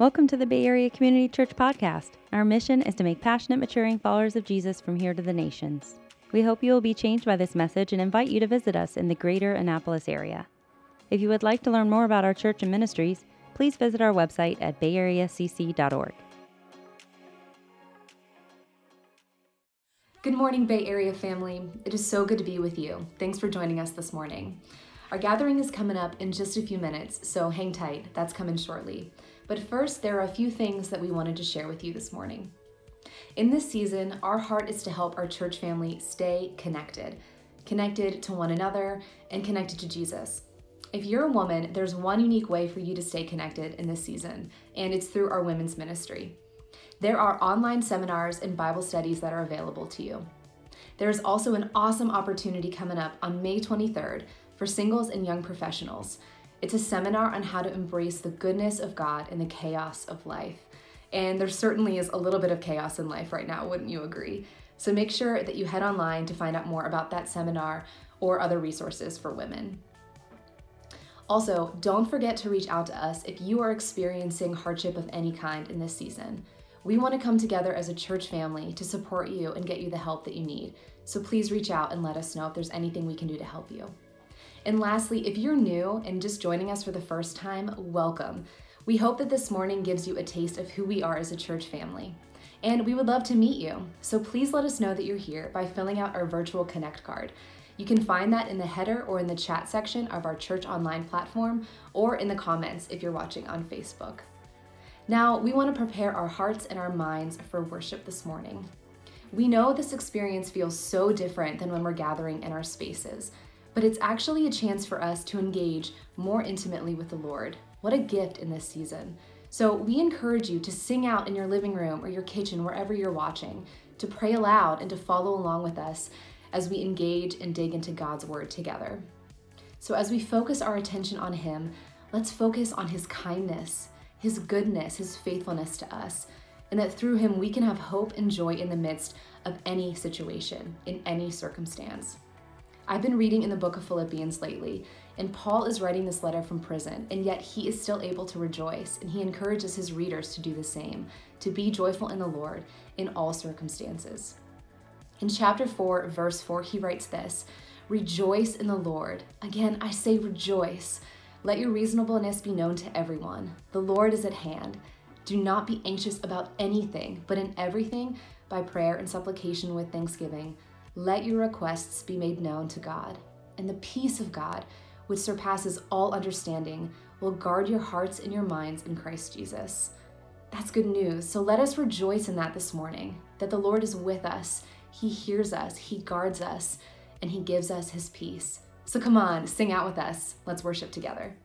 Welcome to the Bay Area Community Church Podcast. Our mission is to make passionate, maturing followers of Jesus from here to the nations. We hope you will be changed by this message and invite you to visit us in the greater Annapolis area. If you would like to learn more about our church and ministries, please visit our website at bayareacc.org. Good morning, Bay Area family. It is so good to be with you. Thanks for joining us this morning. Our gathering is coming up in just a few minutes, so hang tight, that's coming shortly. But first, there are a few things that we wanted to share with you this morning. In this season, our heart is to help our church family stay connected, connected to one another, and connected to Jesus. If you're a woman, there's one unique way for you to stay connected in this season, and it's through our women's ministry. There are online seminars and Bible studies that are available to you. There is also an awesome opportunity coming up on May 23rd for singles and young professionals it's a seminar on how to embrace the goodness of God in the chaos of life. And there certainly is a little bit of chaos in life right now, wouldn't you agree? So make sure that you head online to find out more about that seminar or other resources for women. Also, don't forget to reach out to us if you are experiencing hardship of any kind in this season. We want to come together as a church family to support you and get you the help that you need. So please reach out and let us know if there's anything we can do to help you. And lastly, if you're new and just joining us for the first time, welcome. We hope that this morning gives you a taste of who we are as a church family. And we would love to meet you. So please let us know that you're here by filling out our virtual Connect card. You can find that in the header or in the chat section of our church online platform or in the comments if you're watching on Facebook. Now, we want to prepare our hearts and our minds for worship this morning. We know this experience feels so different than when we're gathering in our spaces but it's actually a chance for us to engage more intimately with the Lord. What a gift in this season. So, we encourage you to sing out in your living room or your kitchen, wherever you're watching, to pray aloud and to follow along with us as we engage and dig into God's Word together. So, as we focus our attention on Him, let's focus on His kindness, His goodness, His faithfulness to us, and that through Him we can have hope and joy in the midst of any situation, in any circumstance. I've been reading in the book of Philippians lately, and Paul is writing this letter from prison, and yet he is still able to rejoice, and he encourages his readers to do the same, to be joyful in the Lord in all circumstances. In chapter 4, verse 4, he writes this Rejoice in the Lord. Again, I say rejoice. Let your reasonableness be known to everyone. The Lord is at hand. Do not be anxious about anything, but in everything, by prayer and supplication with thanksgiving let your requests be made known to God, and the peace of God, which surpasses all understanding, will guard your hearts and your minds in Christ Jesus. That's good news. So let us rejoice in that this morning that the Lord is with us, He hears us, He guards us, and He gives us His peace. So come on, sing out with us. Let's worship together.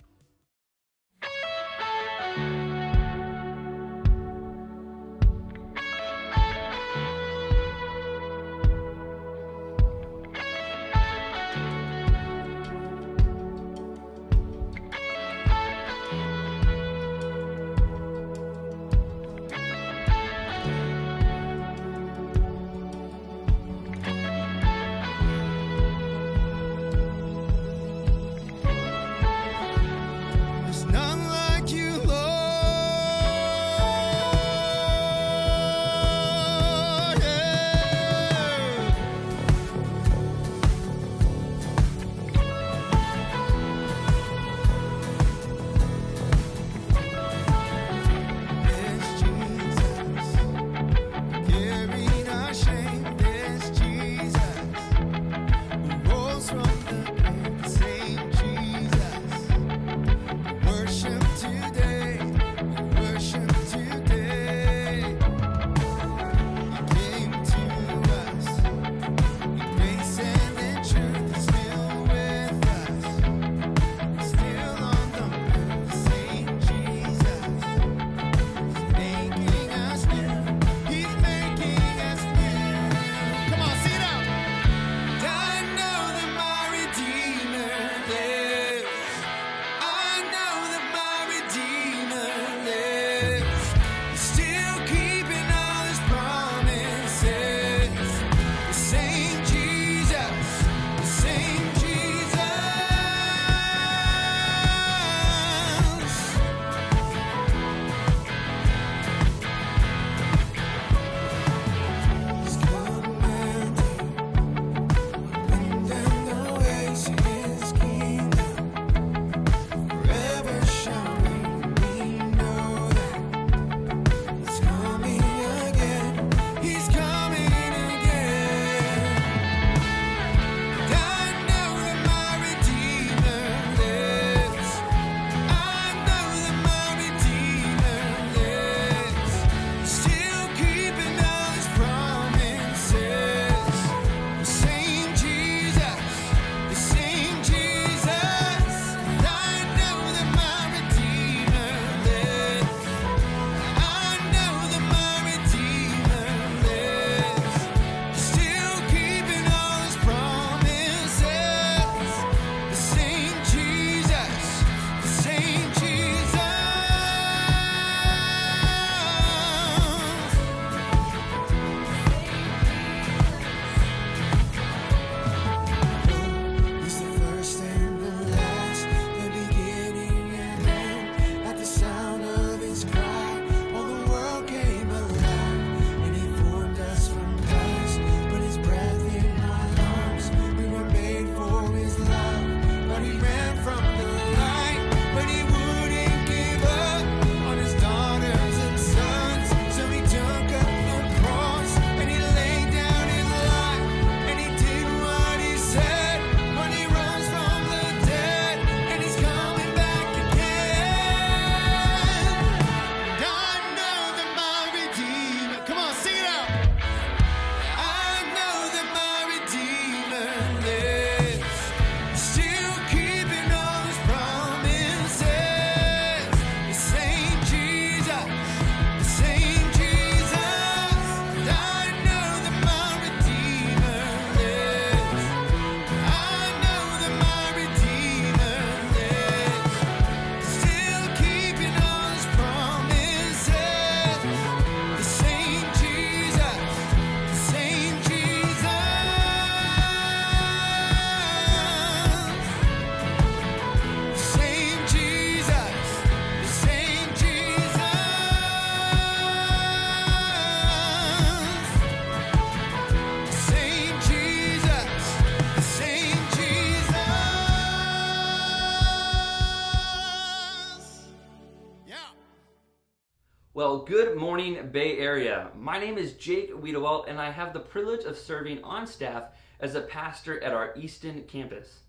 Well, good morning, Bay Area. My name is Jake Wiedewalt, and I have the privilege of serving on staff as a pastor at our Easton campus.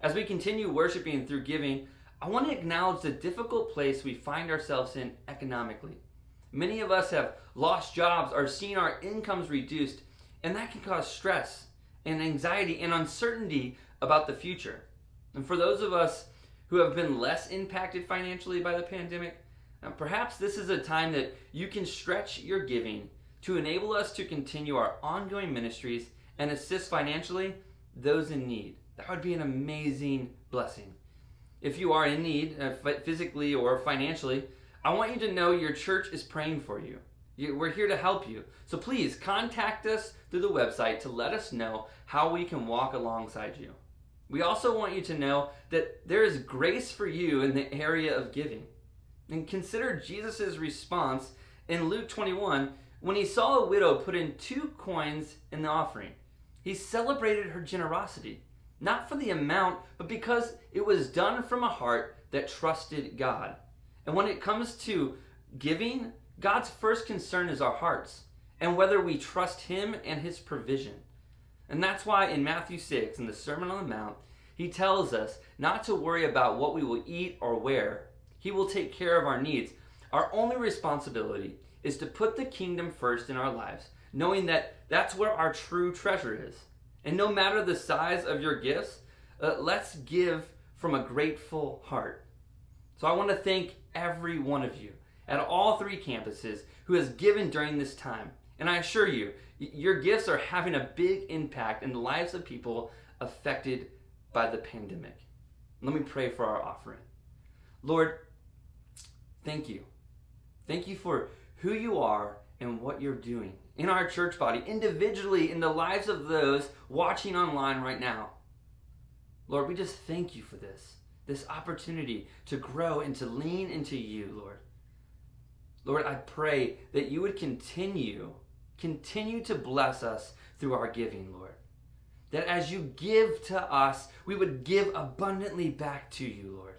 As we continue worshiping through giving, I want to acknowledge the difficult place we find ourselves in economically. Many of us have lost jobs or seen our incomes reduced, and that can cause stress and anxiety and uncertainty about the future. And for those of us who have been less impacted financially by the pandemic, now, perhaps this is a time that you can stretch your giving to enable us to continue our ongoing ministries and assist financially those in need. That would be an amazing blessing. If you are in need, uh, physically or financially, I want you to know your church is praying for you. We're here to help you. So please contact us through the website to let us know how we can walk alongside you. We also want you to know that there is grace for you in the area of giving. And consider Jesus' response in Luke 21 when he saw a widow put in two coins in the offering. He celebrated her generosity, not for the amount, but because it was done from a heart that trusted God. And when it comes to giving, God's first concern is our hearts and whether we trust Him and His provision. And that's why in Matthew 6, in the Sermon on the Mount, He tells us not to worry about what we will eat or wear, he will take care of our needs. Our only responsibility is to put the kingdom first in our lives, knowing that that's where our true treasure is. And no matter the size of your gifts, uh, let's give from a grateful heart. So I want to thank every one of you at all three campuses who has given during this time. And I assure you, your gifts are having a big impact in the lives of people affected by the pandemic. Let me pray for our offering. Lord, thank you. Thank you for who you are and what you're doing in our church body, individually in the lives of those watching online right now. Lord, we just thank you for this, this opportunity to grow and to lean into you, Lord. Lord, I pray that you would continue, continue to bless us through our giving, Lord. That as you give to us, we would give abundantly back to you, Lord.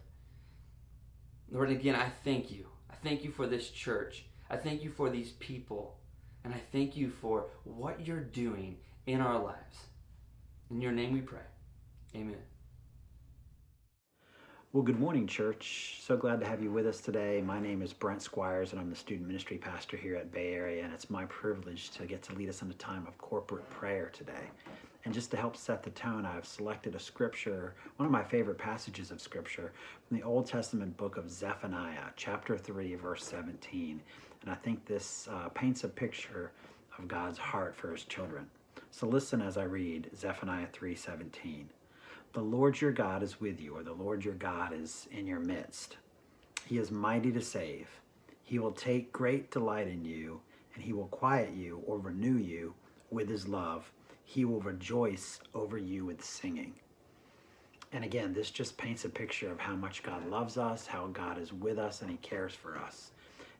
Lord, again, I thank you. I thank you for this church. I thank you for these people. And I thank you for what you're doing in our lives. In your name we pray. Amen. Well, good morning, church. So glad to have you with us today. My name is Brent Squires, and I'm the student ministry pastor here at Bay Area, and it's my privilege to get to lead us in a time of corporate prayer today. And just to help set the tone, I've selected a scripture, one of my favorite passages of scripture, from the Old Testament book of Zephaniah, chapter 3, verse 17. And I think this uh, paints a picture of God's heart for his children. So listen as I read Zephaniah 3:17. The Lord your God is with you, or the Lord your God is in your midst. He is mighty to save. He will take great delight in you, and he will quiet you or renew you with his love he will rejoice over you with singing. And again, this just paints a picture of how much God loves us, how God is with us, and He cares for us.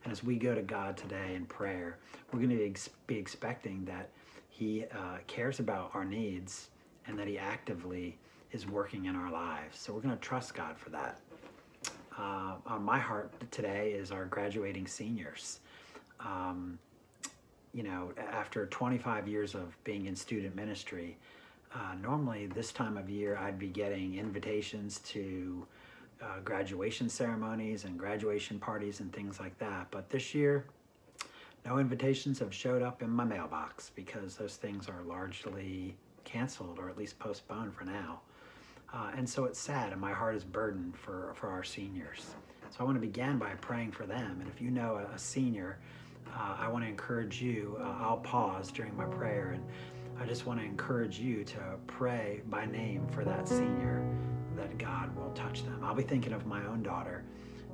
And as we go to God today in prayer, we're going to be expecting that He uh, cares about our needs and that He actively is working in our lives. So we're going to trust God for that. Uh, on my heart today is our graduating seniors. Um, you know, after 25 years of being in student ministry, uh, normally this time of year I'd be getting invitations to uh, graduation ceremonies and graduation parties and things like that. But this year, no invitations have showed up in my mailbox because those things are largely canceled or at least postponed for now. Uh, and so it's sad, and my heart is burdened for, for our seniors. So I want to begin by praying for them. And if you know a, a senior, uh, I want to encourage you. Uh, I'll pause during my prayer and I just want to encourage you to pray by name for that senior that God will touch them. I'll be thinking of my own daughter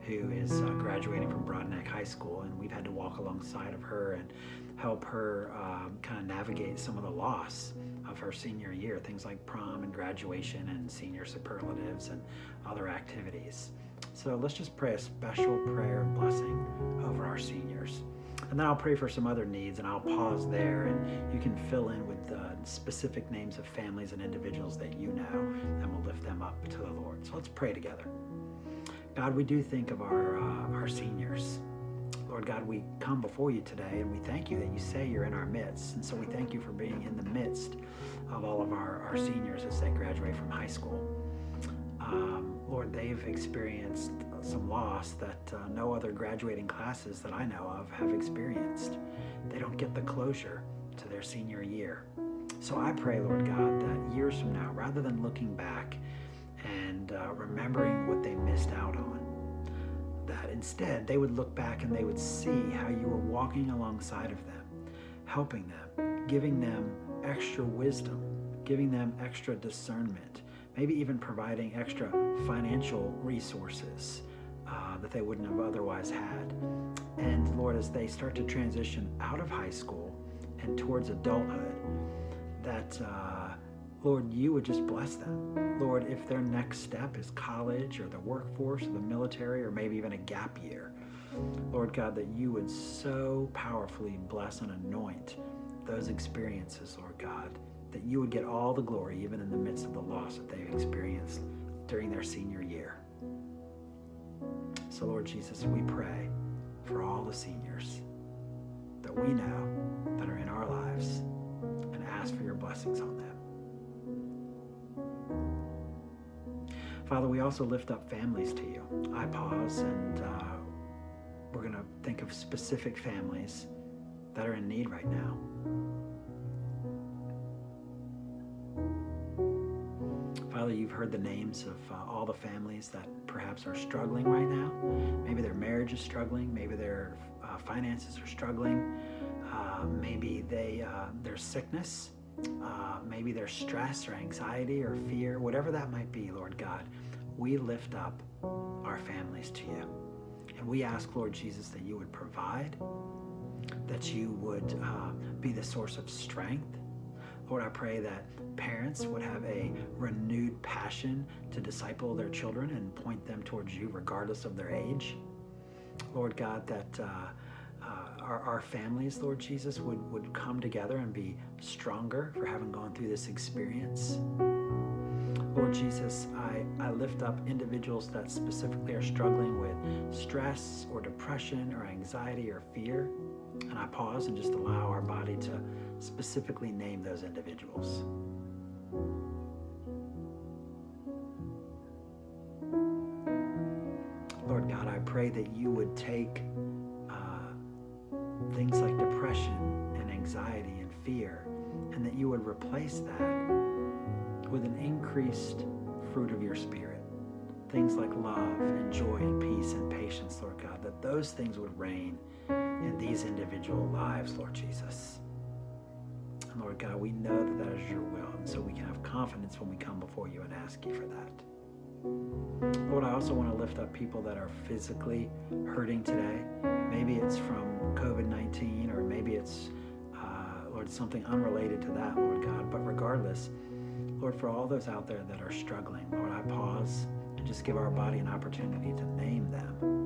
who is uh, graduating from Broadneck High School, and we've had to walk alongside of her and help her um, kind of navigate some of the loss of her senior year, things like prom and graduation and senior superlatives and other activities. So let's just pray a special prayer blessing over our seniors. And then I'll pray for some other needs and I'll pause there and you can fill in with the specific names of families and individuals that you know and we'll lift them up to the Lord. So let's pray together. God, we do think of our, uh, our seniors. Lord God, we come before you today and we thank you that you say you're in our midst. And so we thank you for being in the midst of all of our, our seniors as they graduate from high school. Um, Lord, they've experienced some loss that uh, no other graduating classes that I know of have experienced. They don't get the closure to their senior year. So I pray, Lord God, that years from now, rather than looking back and uh, remembering what they missed out on, that instead they would look back and they would see how you were walking alongside of them, helping them, giving them extra wisdom, giving them extra discernment, maybe even providing extra financial resources uh, that they wouldn't have otherwise had. And Lord, as they start to transition out of high school and towards adulthood, that uh, Lord, you would just bless them. Lord, if their next step is college or the workforce or the military or maybe even a gap year, Lord God, that you would so powerfully bless and anoint those experiences, Lord God, that you would get all the glory even in the midst of the loss that they've experienced during their senior year. So, Lord Jesus, we pray for all the seniors that we know that are in our lives and ask for your blessings on them. Father, we also lift up families to you. I pause and uh, we're going to think of specific families that are in need right now. Father, you've heard the names of uh, all the families that perhaps are struggling right now. Maybe their marriage is struggling. Maybe their uh, finances are struggling. Uh, maybe they uh, their sickness. Uh, maybe their stress or anxiety or fear, whatever that might be, Lord God, we lift up our families to you. And we ask, Lord Jesus, that you would provide, that you would uh, be the source of strength, Lord, I pray that parents would have a renewed passion to disciple their children and point them towards you regardless of their age. Lord God, that uh, uh, our, our families, Lord Jesus, would, would come together and be stronger for having gone through this experience. Lord Jesus, I, I lift up individuals that specifically are struggling with stress or depression or anxiety or fear. And I pause and just allow our body to specifically name those individuals. Lord God, I pray that you would take uh, things like depression and anxiety and fear, and that you would replace that with an increased fruit of your Spirit. Things like love and joy and peace and patience, Lord God, that those things would reign in these individual lives, Lord Jesus. Lord God, we know that that is your will, and so we can have confidence when we come before you and ask you for that. Lord, I also want to lift up people that are physically hurting today. Maybe it's from COVID 19, or maybe it's, uh, Lord, something unrelated to that, Lord God. But regardless, Lord, for all those out there that are struggling, Lord, I pause and just give our body an opportunity to name them.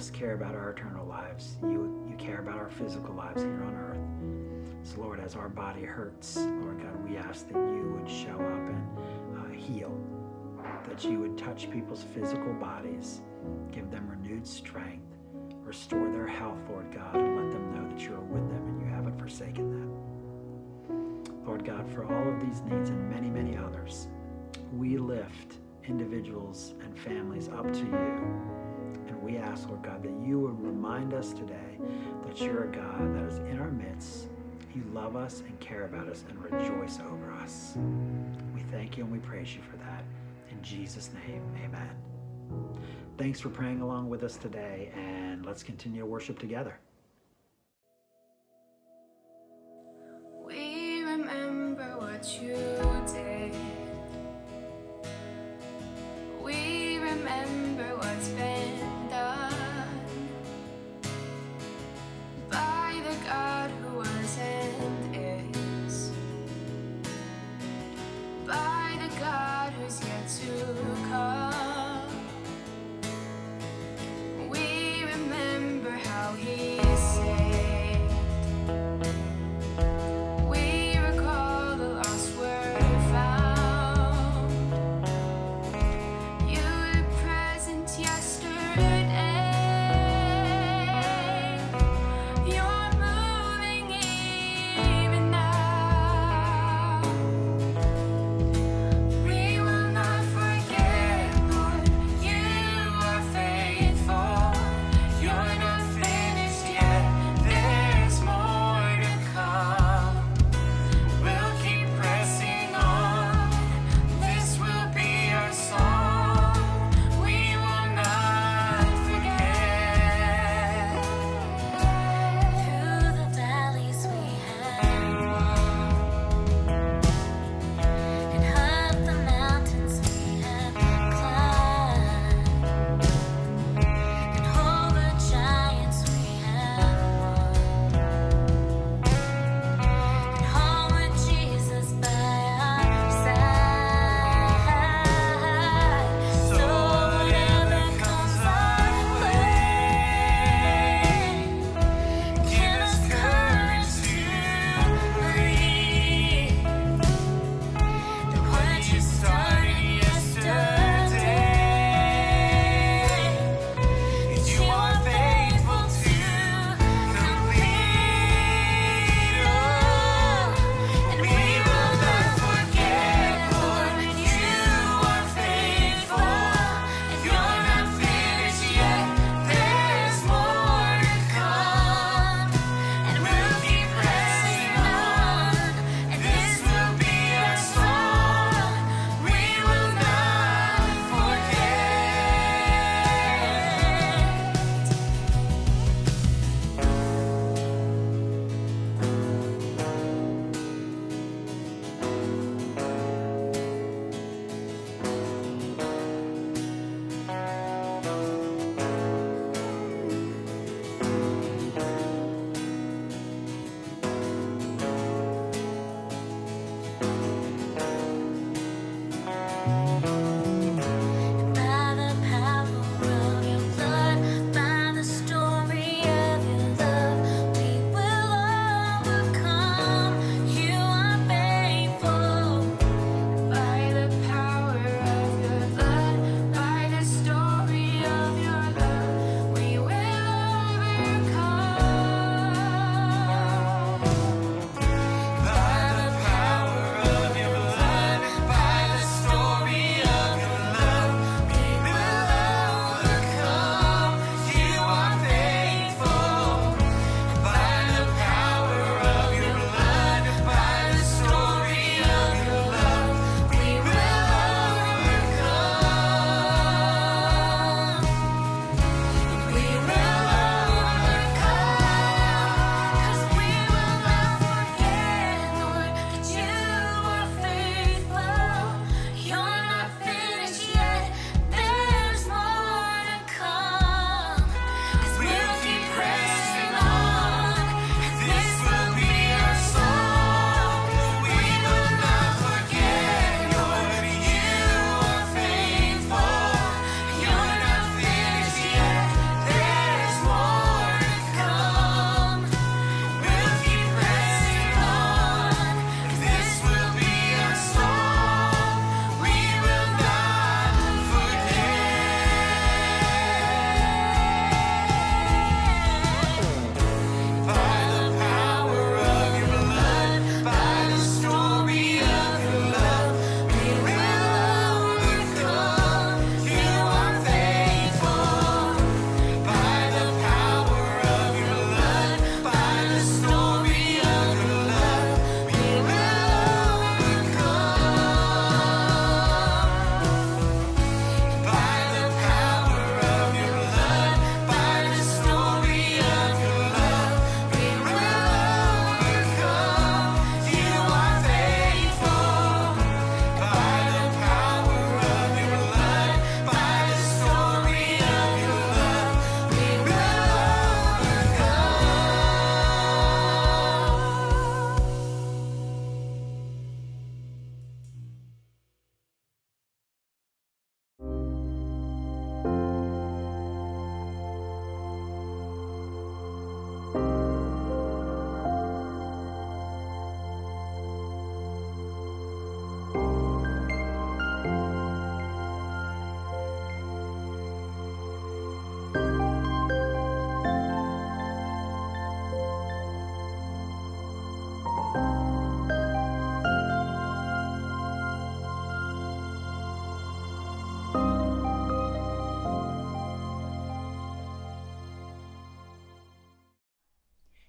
Just care about our eternal lives, you, you care about our physical lives here on earth. So, Lord, as our body hurts, Lord God, we ask that you would show up and uh, heal, that you would touch people's physical bodies, give them renewed strength, restore their health, Lord God, and let them know that you are with them and you haven't forsaken them. Lord God, for all of these needs and many, many others, we lift individuals and families up to you. We ask, Lord God, that you would remind us today that you're a God that is in our midst. You love us and care about us and rejoice over us. We thank you and we praise you for that. In Jesus' name, amen. Thanks for praying along with us today, and let's continue to worship together. We remember what you did. We remember what's been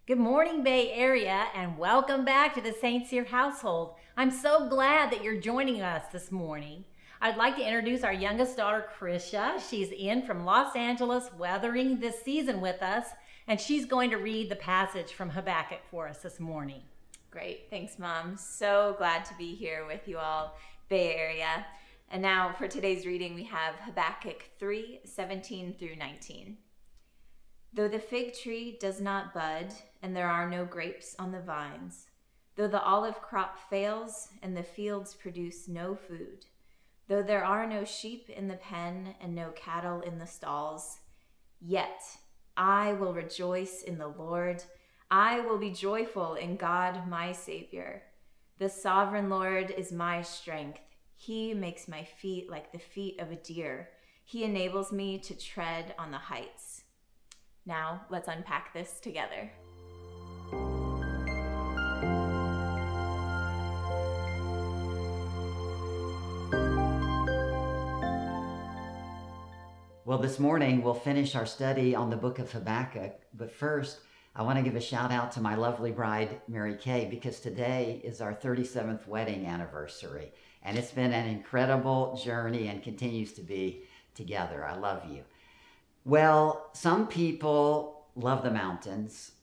Good morning, Bay Area, and welcome back to the St. Cyr household. I'm so glad that you're joining us this morning. I'd like to introduce our youngest daughter, Krisha. She's in from Los Angeles, weathering this season with us, and she's going to read the passage from Habakkuk for us this morning. Great. Thanks, Mom. So glad to be here with you all, Bay Area. And now for today's reading, we have Habakkuk 3 17 through 19. Though the fig tree does not bud, and there are no grapes on the vines, though the olive crop fails, and the fields produce no food, though there are no sheep in the pen, and no cattle in the stalls, yet I will rejoice in the Lord. I will be joyful in God my Savior. The sovereign Lord is my strength. He makes my feet like the feet of a deer. He enables me to tread on the heights. Now, let's unpack this together. Well, this morning we'll finish our study on the book of Habakkuk, but first, I want to give a shout out to my lovely bride, Mary Kay, because today is our 37th wedding anniversary. And it's been an incredible journey and continues to be together. I love you. Well, some people love the mountains,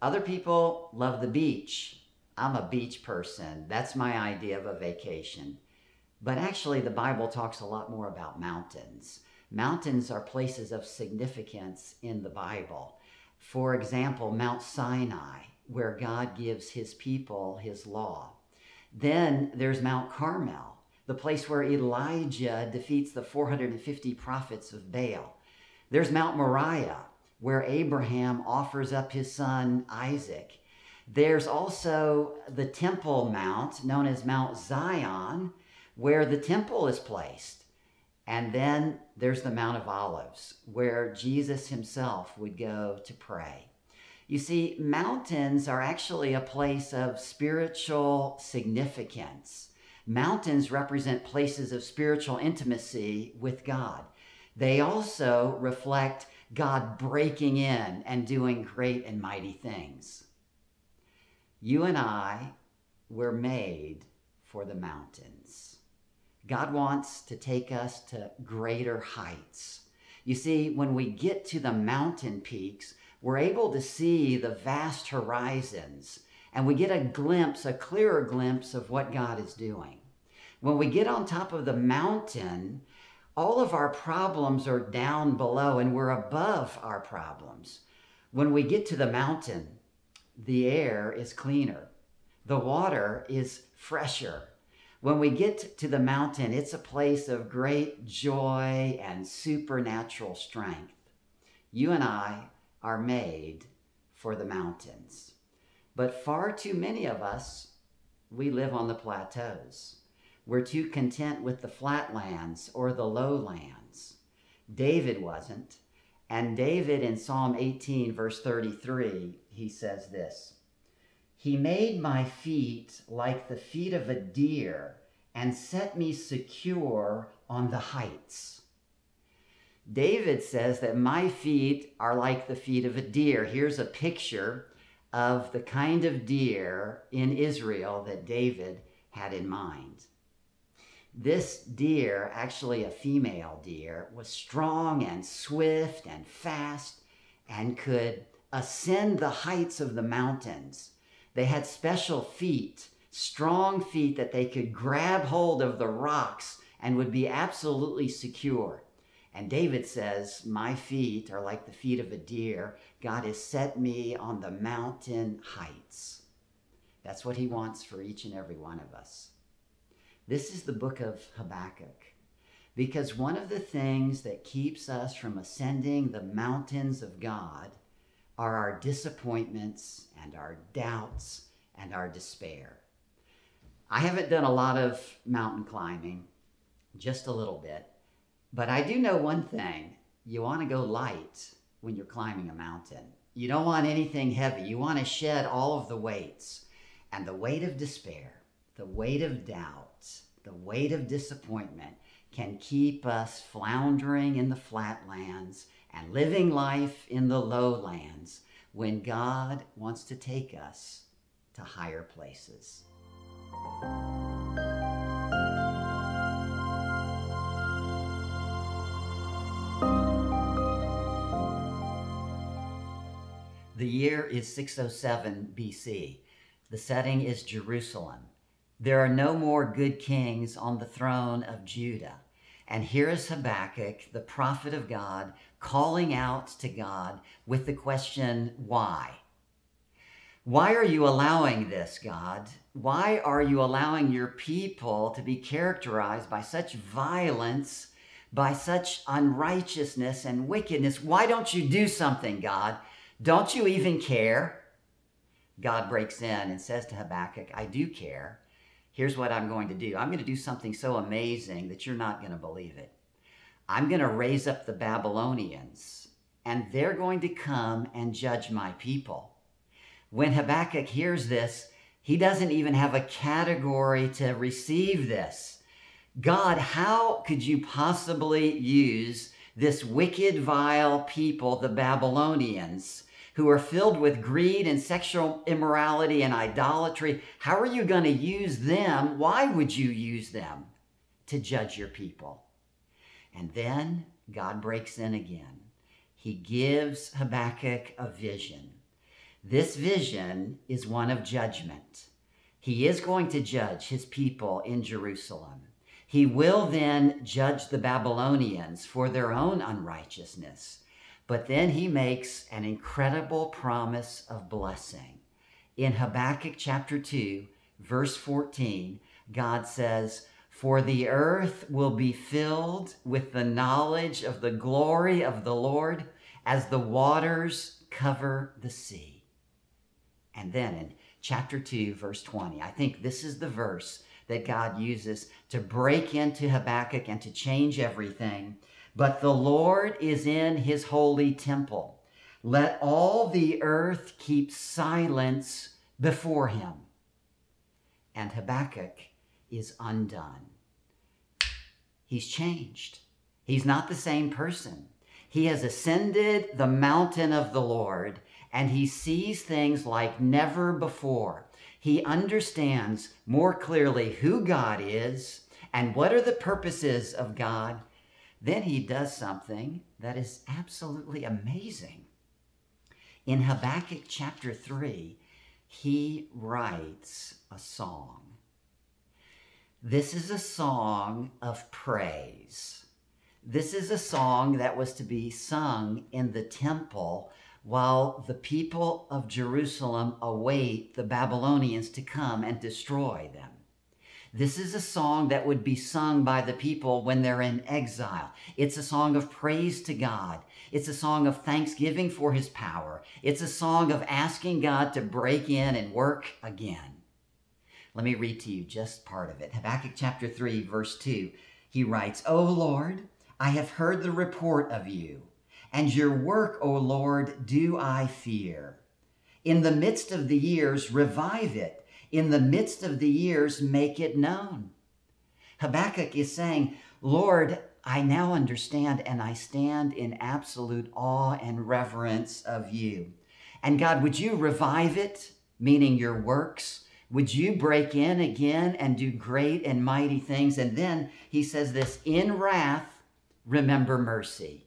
other people love the beach. I'm a beach person. That's my idea of a vacation. But actually, the Bible talks a lot more about mountains. Mountains are places of significance in the Bible. For example, Mount Sinai, where God gives his people his law. Then there's Mount Carmel, the place where Elijah defeats the 450 prophets of Baal. There's Mount Moriah, where Abraham offers up his son Isaac. There's also the Temple Mount, known as Mount Zion, where the temple is placed. And then there's the Mount of Olives, where Jesus himself would go to pray. You see, mountains are actually a place of spiritual significance. Mountains represent places of spiritual intimacy with God. They also reflect God breaking in and doing great and mighty things. You and I were made for the mountains. God wants to take us to greater heights. You see, when we get to the mountain peaks, we're able to see the vast horizons and we get a glimpse, a clearer glimpse of what God is doing. When we get on top of the mountain, all of our problems are down below and we're above our problems. When we get to the mountain, the air is cleaner, the water is fresher. When we get to the mountain, it's a place of great joy and supernatural strength. You and I are made for the mountains. But far too many of us, we live on the plateaus. We're too content with the flatlands or the lowlands. David wasn't. And David in Psalm 18, verse 33, he says this He made my feet like the feet of a deer and set me secure on the heights. David says that my feet are like the feet of a deer. Here's a picture of the kind of deer in Israel that David had in mind. This deer, actually a female deer, was strong and swift and fast and could ascend the heights of the mountains. They had special feet, strong feet that they could grab hold of the rocks and would be absolutely secure. And David says, My feet are like the feet of a deer. God has set me on the mountain heights. That's what he wants for each and every one of us. This is the book of Habakkuk. Because one of the things that keeps us from ascending the mountains of God are our disappointments and our doubts and our despair. I haven't done a lot of mountain climbing, just a little bit, but I do know one thing you want to go light when you're climbing a mountain. You don't want anything heavy, you want to shed all of the weights and the weight of despair, the weight of doubt the weight of disappointment can keep us floundering in the flatlands and living life in the lowlands when God wants to take us to higher places. The year is 607 BC. The setting is Jerusalem. There are no more good kings on the throne of Judah. And here is Habakkuk, the prophet of God, calling out to God with the question, why? Why are you allowing this, God? Why are you allowing your people to be characterized by such violence, by such unrighteousness and wickedness? Why don't you do something, God? Don't you even care? God breaks in and says to Habakkuk, I do care. Here's what I'm going to do I'm going to do something so amazing that you're not going to believe it. I'm going to raise up the Babylonians, and they're going to come and judge my people. When Habakkuk hears this, he doesn't even have a category to receive this. God, how could you possibly use this wicked, vile people, the Babylonians, who are filled with greed and sexual immorality and idolatry. How are you going to use them? Why would you use them to judge your people? And then God breaks in again. He gives Habakkuk a vision. This vision is one of judgment. He is going to judge his people in Jerusalem. He will then judge the Babylonians for their own unrighteousness. But then he makes an incredible promise of blessing. In Habakkuk chapter 2, verse 14, God says, For the earth will be filled with the knowledge of the glory of the Lord as the waters cover the sea. And then in chapter 2, verse 20, I think this is the verse that God uses to break into Habakkuk and to change everything but the Lord is in his holy temple. Let all the earth keep silence before him. And Habakkuk is undone. He's changed. He's not the same person. He has ascended the mountain of the Lord and he sees things like never before. He understands more clearly who God is and what are the purposes of God then he does something that is absolutely amazing. In Habakkuk chapter 3, he writes a song. This is a song of praise. This is a song that was to be sung in the temple while the people of Jerusalem await the Babylonians to come and destroy them. This is a song that would be sung by the people when they're in exile. It's a song of praise to God. It's a song of thanksgiving for his power. It's a song of asking God to break in and work again. Let me read to you just part of it. Habakkuk chapter 3, verse 2. He writes, O Lord, I have heard the report of you, and your work, O Lord, do I fear. In the midst of the years, revive it in the midst of the years, make it known. Habakkuk is saying, Lord, I now understand and I stand in absolute awe and reverence of you. And God, would you revive it, meaning your works? Would you break in again and do great and mighty things? And then he says this in wrath, remember mercy.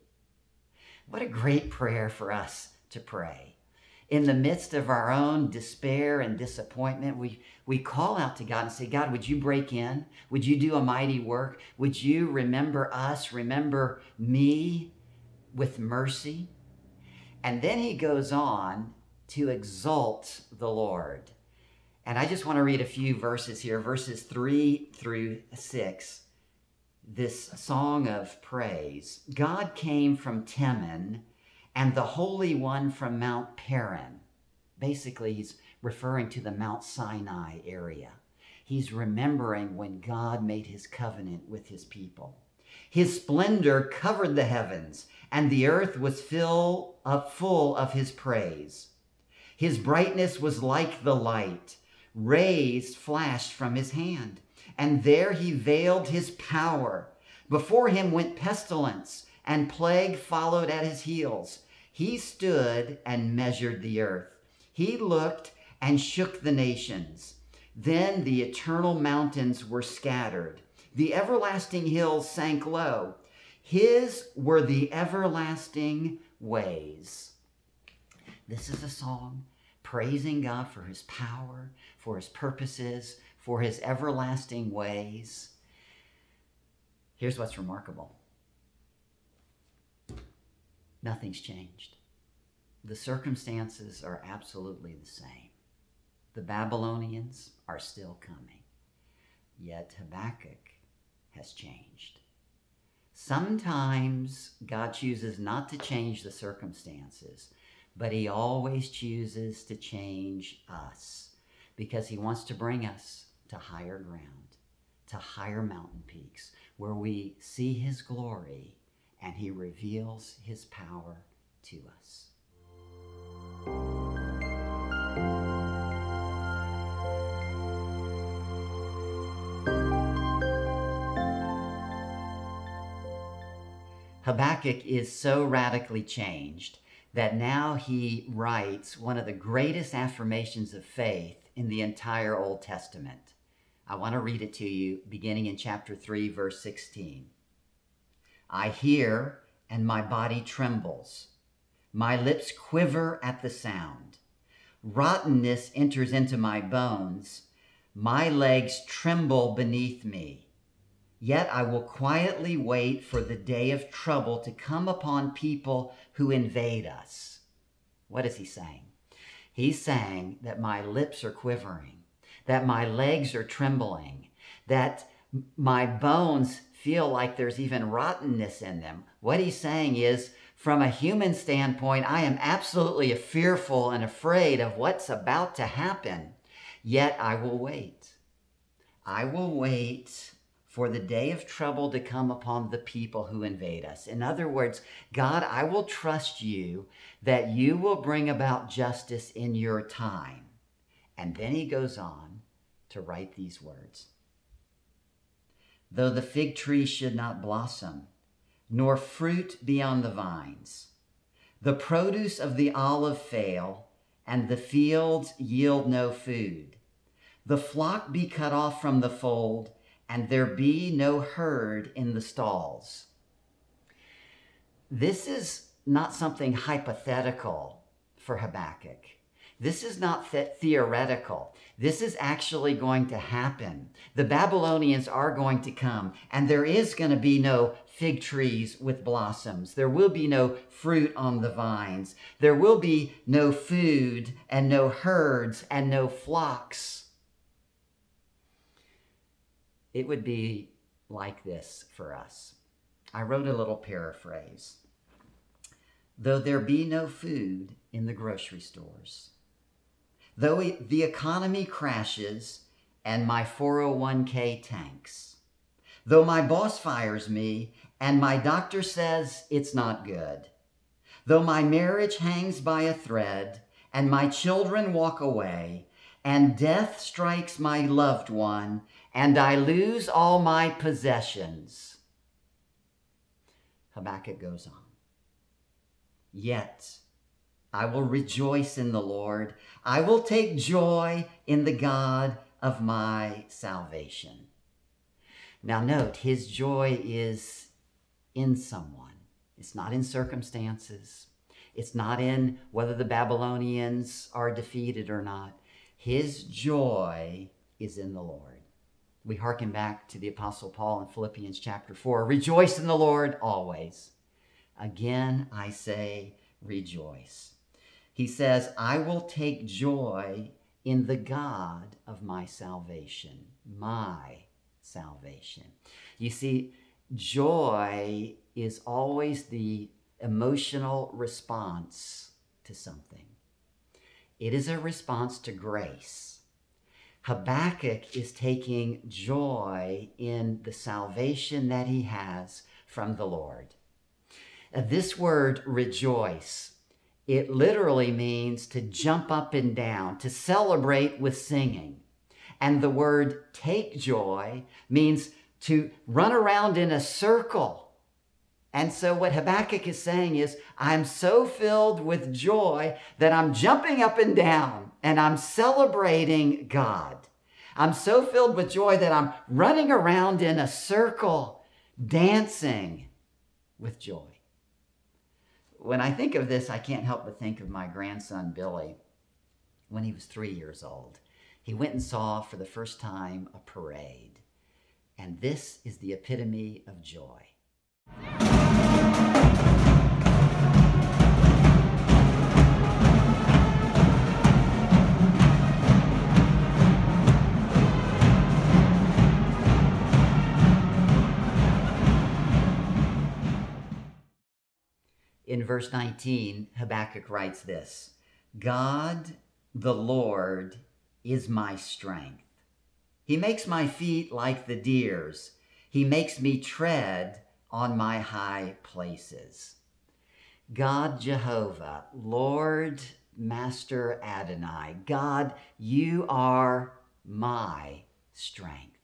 What a great prayer for us to pray in the midst of our own despair and disappointment, we, we call out to God and say, God, would you break in? Would you do a mighty work? Would you remember us, remember me with mercy? And then he goes on to exalt the Lord. And I just want to read a few verses here, verses three through six. This song of praise. God came from Teman and the Holy One from Mount Paran. Basically, he's referring to the Mount Sinai area. He's remembering when God made his covenant with his people. His splendor covered the heavens, and the earth was fill, uh, full of his praise. His brightness was like the light. Rays flashed from his hand, and there he veiled his power. Before him went pestilence and plague followed at his heels. He stood and measured the earth. He looked and shook the nations. Then the eternal mountains were scattered. The everlasting hills sank low. His were the everlasting ways. This is a song praising God for his power, for his purposes, for his everlasting ways. Here's what's remarkable nothing's changed. The circumstances are absolutely the same. The Babylonians are still coming. Yet Habakkuk has changed. Sometimes God chooses not to change the circumstances, but He always chooses to change us because He wants to bring us to higher ground, to higher mountain peaks, where we see His glory and He reveals His power to us. Habakkuk is so radically changed that now he writes one of the greatest affirmations of faith in the entire Old Testament. I want to read it to you beginning in chapter 3, verse 16. I hear, and my body trembles. My lips quiver at the sound. Rottenness enters into my bones. My legs tremble beneath me. Yet I will quietly wait for the day of trouble to come upon people who invade us. What is he saying? He's saying that my lips are quivering, that my legs are trembling, that my bones feel like there's even rottenness in them. What he's saying is, from a human standpoint, I am absolutely fearful and afraid of what's about to happen. Yet I will wait. I will wait for the day of trouble to come upon the people who invade us. In other words, God, I will trust you that you will bring about justice in your time. And then he goes on to write these words Though the fig tree should not blossom, nor fruit be on the vines, the produce of the olive fail, and the fields yield no food, the flock be cut off from the fold, and there be no herd in the stalls. This is not something hypothetical for Habakkuk. This is not th- theoretical. This is actually going to happen. The Babylonians are going to come, and there is going to be no fig trees with blossoms. There will be no fruit on the vines. There will be no food, and no herds, and no flocks it would be like this for us. I wrote a little paraphrase. Though there be no food in the grocery stores, though the economy crashes and my 401k tanks, though my boss fires me and my doctor says it's not good, though my marriage hangs by a thread and my children walk away, and death strikes my loved one and I lose all my possessions. Habakkuk goes on. Yet I will rejoice in the Lord. I will take joy in the God of my salvation. Now, note, his joy is in someone. It's not in circumstances. It's not in whether the Babylonians are defeated or not. His joy is in the Lord we hearken back to the Apostle Paul in Philippians chapter 4 Rejoice in the Lord always. Again, I say, rejoice. He says, I will take joy in the God of my salvation, my salvation. You see, joy is always the emotional response to something, it is a response to grace. Habakkuk is taking joy in the salvation that he has from the Lord. This word rejoice, it literally means to jump up and down, to celebrate with singing. And the word take joy means to run around in a circle And so, what Habakkuk is saying is, I'm so filled with joy that I'm jumping up and down and I'm celebrating God. I'm so filled with joy that I'm running around in a circle, dancing with joy. When I think of this, I can't help but think of my grandson Billy when he was three years old. He went and saw for the first time a parade. And this is the epitome of joy. Verse 19, Habakkuk writes this God, the Lord, is my strength. He makes my feet like the deer's. He makes me tread on my high places. God Jehovah, Lord Master Adonai, God, you are my strength.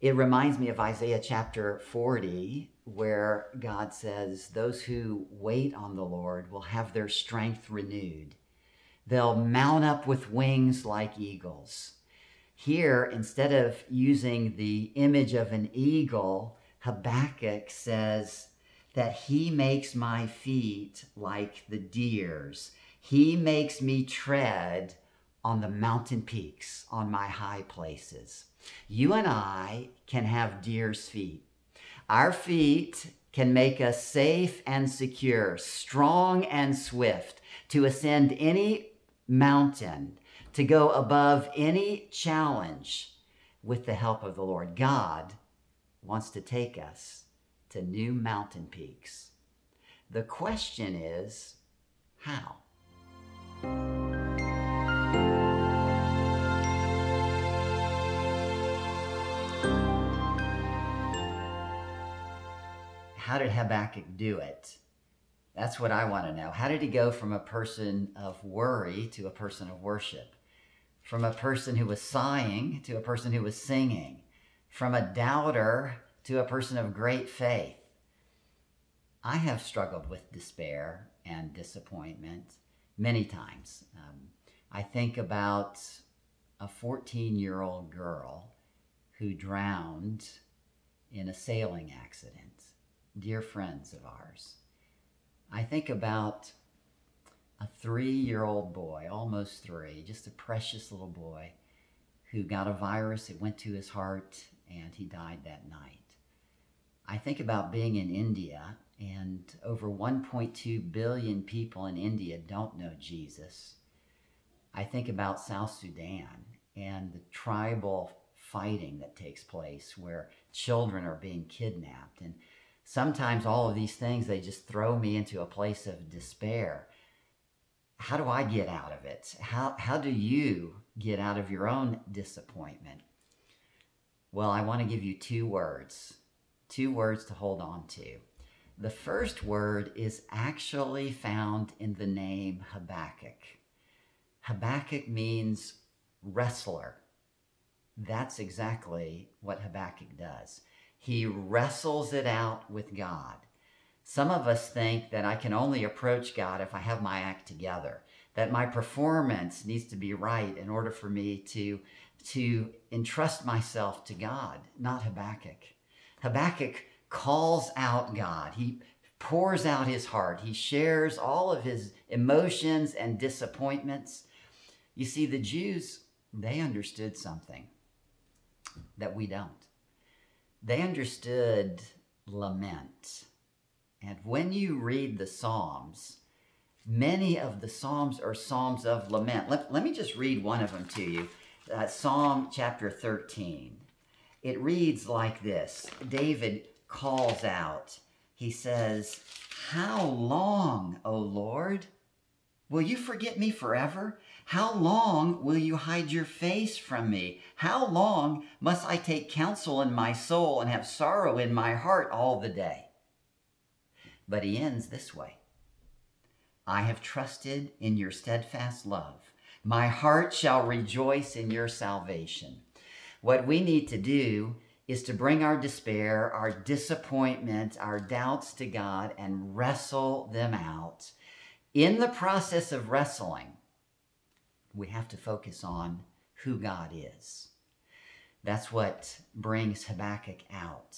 It reminds me of Isaiah chapter 40, where God says, Those who wait on the Lord will have their strength renewed. They'll mount up with wings like eagles. Here, instead of using the image of an eagle, Habakkuk says that he makes my feet like the deer's. He makes me tread on the mountain peaks, on my high places. You and I can have deer's feet. Our feet can make us safe and secure, strong and swift to ascend any mountain, to go above any challenge with the help of the Lord. God wants to take us to new mountain peaks. The question is, how? How did Habakkuk do it? That's what I want to know. How did he go from a person of worry to a person of worship? From a person who was sighing to a person who was singing? From a doubter to a person of great faith? I have struggled with despair and disappointment many times. Um, I think about a 14 year old girl who drowned in a sailing accident, dear friends of ours. I think about a three year old boy, almost three, just a precious little boy, who got a virus. It went to his heart and he died that night. I think about being in India, and over 1.2 billion people in India don't know Jesus. I think about South Sudan and the tribal fighting that takes place where children are being kidnapped and sometimes all of these things they just throw me into a place of despair. How do i get out of it? How, how do you get out of your own disappointment? Well i want to give you two words two words to hold on to. The first word is actually found in the name habakkuk. Habakkuk means wrestler. That's exactly what habakkuk does he wrestles it out with God. Some of us think that I can only approach God if I have my act together, that my performance needs to be right in order for me to, to entrust myself to God, not Habakkuk. Habakkuk calls out God. He pours out his heart. He shares all of his emotions and disappointments. You see, the Jews, they understood something that we don't they understood lament. And when you read the Psalms, many of the Psalms are Psalms of lament. Let, let me just read one of them to you uh, Psalm chapter 13. It reads like this David calls out, he says, How long, O Lord? Will you forget me forever? How long will you hide your face from me? How long must I take counsel in my soul and have sorrow in my heart all the day? But he ends this way I have trusted in your steadfast love. My heart shall rejoice in your salvation. What we need to do is to bring our despair, our disappointment, our doubts to God and wrestle them out. In the process of wrestling, we have to focus on who God is. That's what brings Habakkuk out.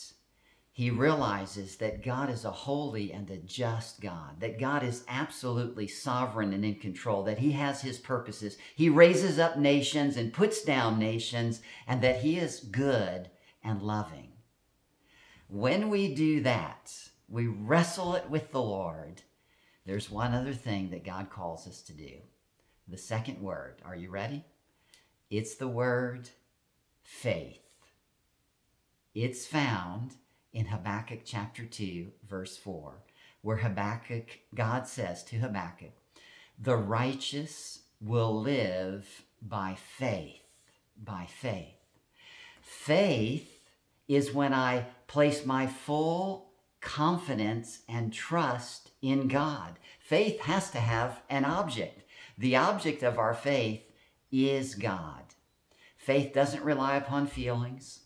He realizes that God is a holy and a just God, that God is absolutely sovereign and in control, that He has His purposes. He raises up nations and puts down nations, and that He is good and loving. When we do that, we wrestle it with the Lord. There's one other thing that God calls us to do. The second word. Are you ready? It's the word faith. It's found in Habakkuk chapter 2, verse 4, where Habakkuk, God says to Habakkuk, the righteous will live by faith. By faith. Faith is when I place my full confidence and trust in God. Faith has to have an object. The object of our faith is God. Faith doesn't rely upon feelings,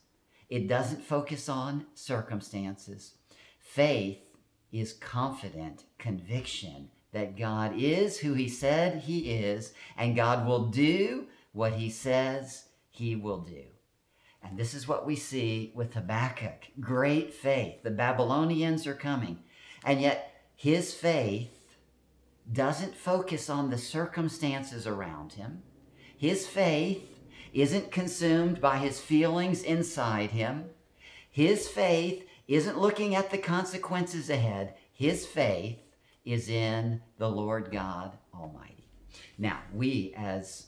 it doesn't focus on circumstances. Faith is confident conviction that God is who He said He is, and God will do what He says He will do. And this is what we see with Habakkuk great faith. The Babylonians are coming, and yet his faith doesn't focus on the circumstances around him. His faith isn't consumed by his feelings inside him. His faith isn't looking at the consequences ahead. His faith is in the Lord God Almighty. Now, we as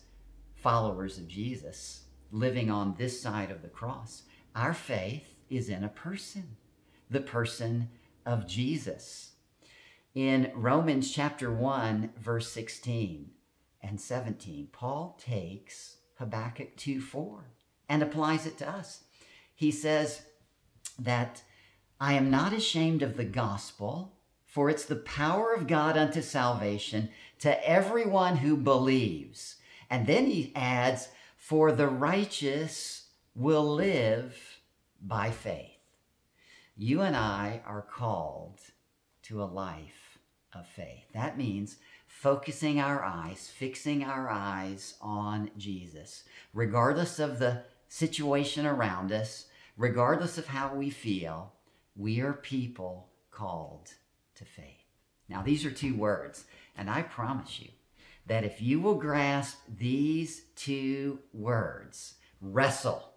followers of Jesus, living on this side of the cross, our faith is in a person, the person of Jesus. In Romans chapter 1, verse 16 and 17, Paul takes Habakkuk 2 4 and applies it to us. He says that I am not ashamed of the gospel, for it's the power of God unto salvation to everyone who believes. And then he adds, For the righteous will live by faith. You and I are called to a life of faith. That means focusing our eyes, fixing our eyes on Jesus, regardless of the situation around us, regardless of how we feel, we are people called to faith. Now, these are two words, and I promise you that if you will grasp these two words, wrestle,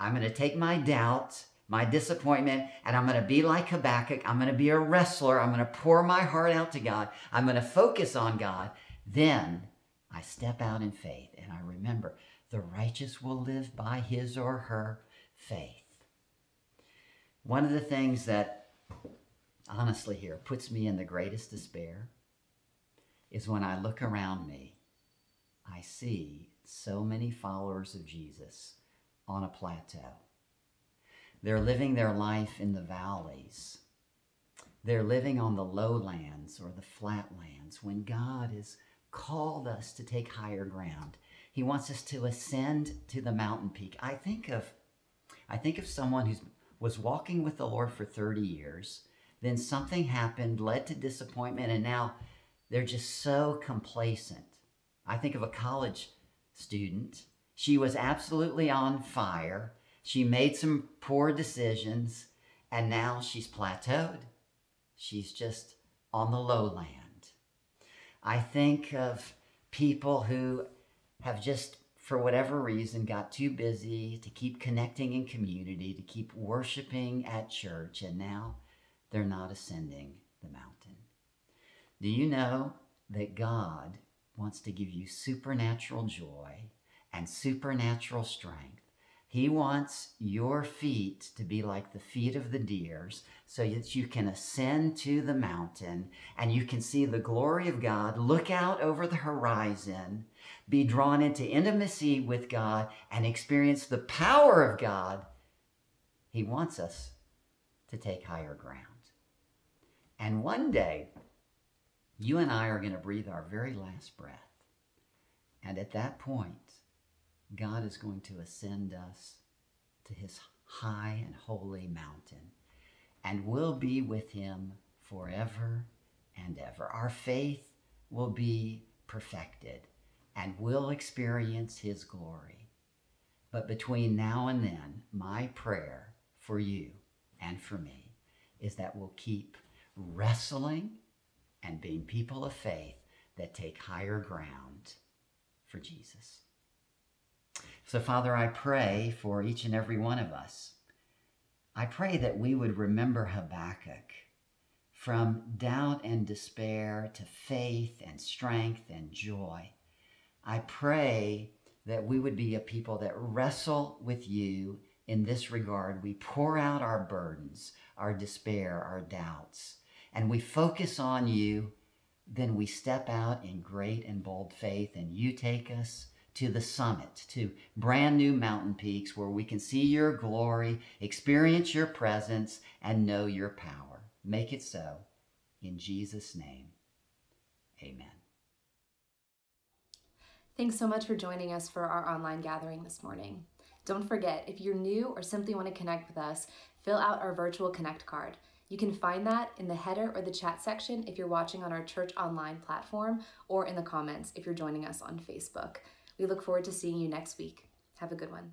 I'm going to take my doubt, my disappointment, and I'm going to be like Habakkuk. I'm going to be a wrestler. I'm going to pour my heart out to God. I'm going to focus on God. Then I step out in faith and I remember the righteous will live by his or her faith. One of the things that honestly here puts me in the greatest despair is when I look around me, I see so many followers of Jesus on a plateau. They're living their life in the valleys. They're living on the lowlands or the flatlands when God has called us to take higher ground. He wants us to ascend to the mountain peak. I think of I think of someone who was walking with the Lord for 30 years, then something happened, led to disappointment, and now they're just so complacent. I think of a college student. She was absolutely on fire. She made some poor decisions, and now she's plateaued. She's just on the lowland. I think of people who have just, for whatever reason, got too busy to keep connecting in community, to keep worshiping at church, and now they're not ascending the mountain. Do you know that God wants to give you supernatural joy and supernatural strength? He wants your feet to be like the feet of the deers so that you can ascend to the mountain and you can see the glory of God, look out over the horizon, be drawn into intimacy with God, and experience the power of God. He wants us to take higher ground. And one day, you and I are going to breathe our very last breath. And at that point, God is going to ascend us to his high and holy mountain, and we'll be with him forever and ever. Our faith will be perfected and we'll experience his glory. But between now and then, my prayer for you and for me is that we'll keep wrestling and being people of faith that take higher ground for Jesus. So, Father, I pray for each and every one of us. I pray that we would remember Habakkuk from doubt and despair to faith and strength and joy. I pray that we would be a people that wrestle with you in this regard. We pour out our burdens, our despair, our doubts, and we focus on you. Then we step out in great and bold faith, and you take us to the summit, to brand new mountain peaks where we can see your glory, experience your presence, and know your power. Make it so. In Jesus' name, amen. Thanks so much for joining us for our online gathering this morning. Don't forget, if you're new or simply want to connect with us, fill out our virtual connect card. You can find that in the header or the chat section if you're watching on our church online platform or in the comments if you're joining us on Facebook. We look forward to seeing you next week. Have a good one.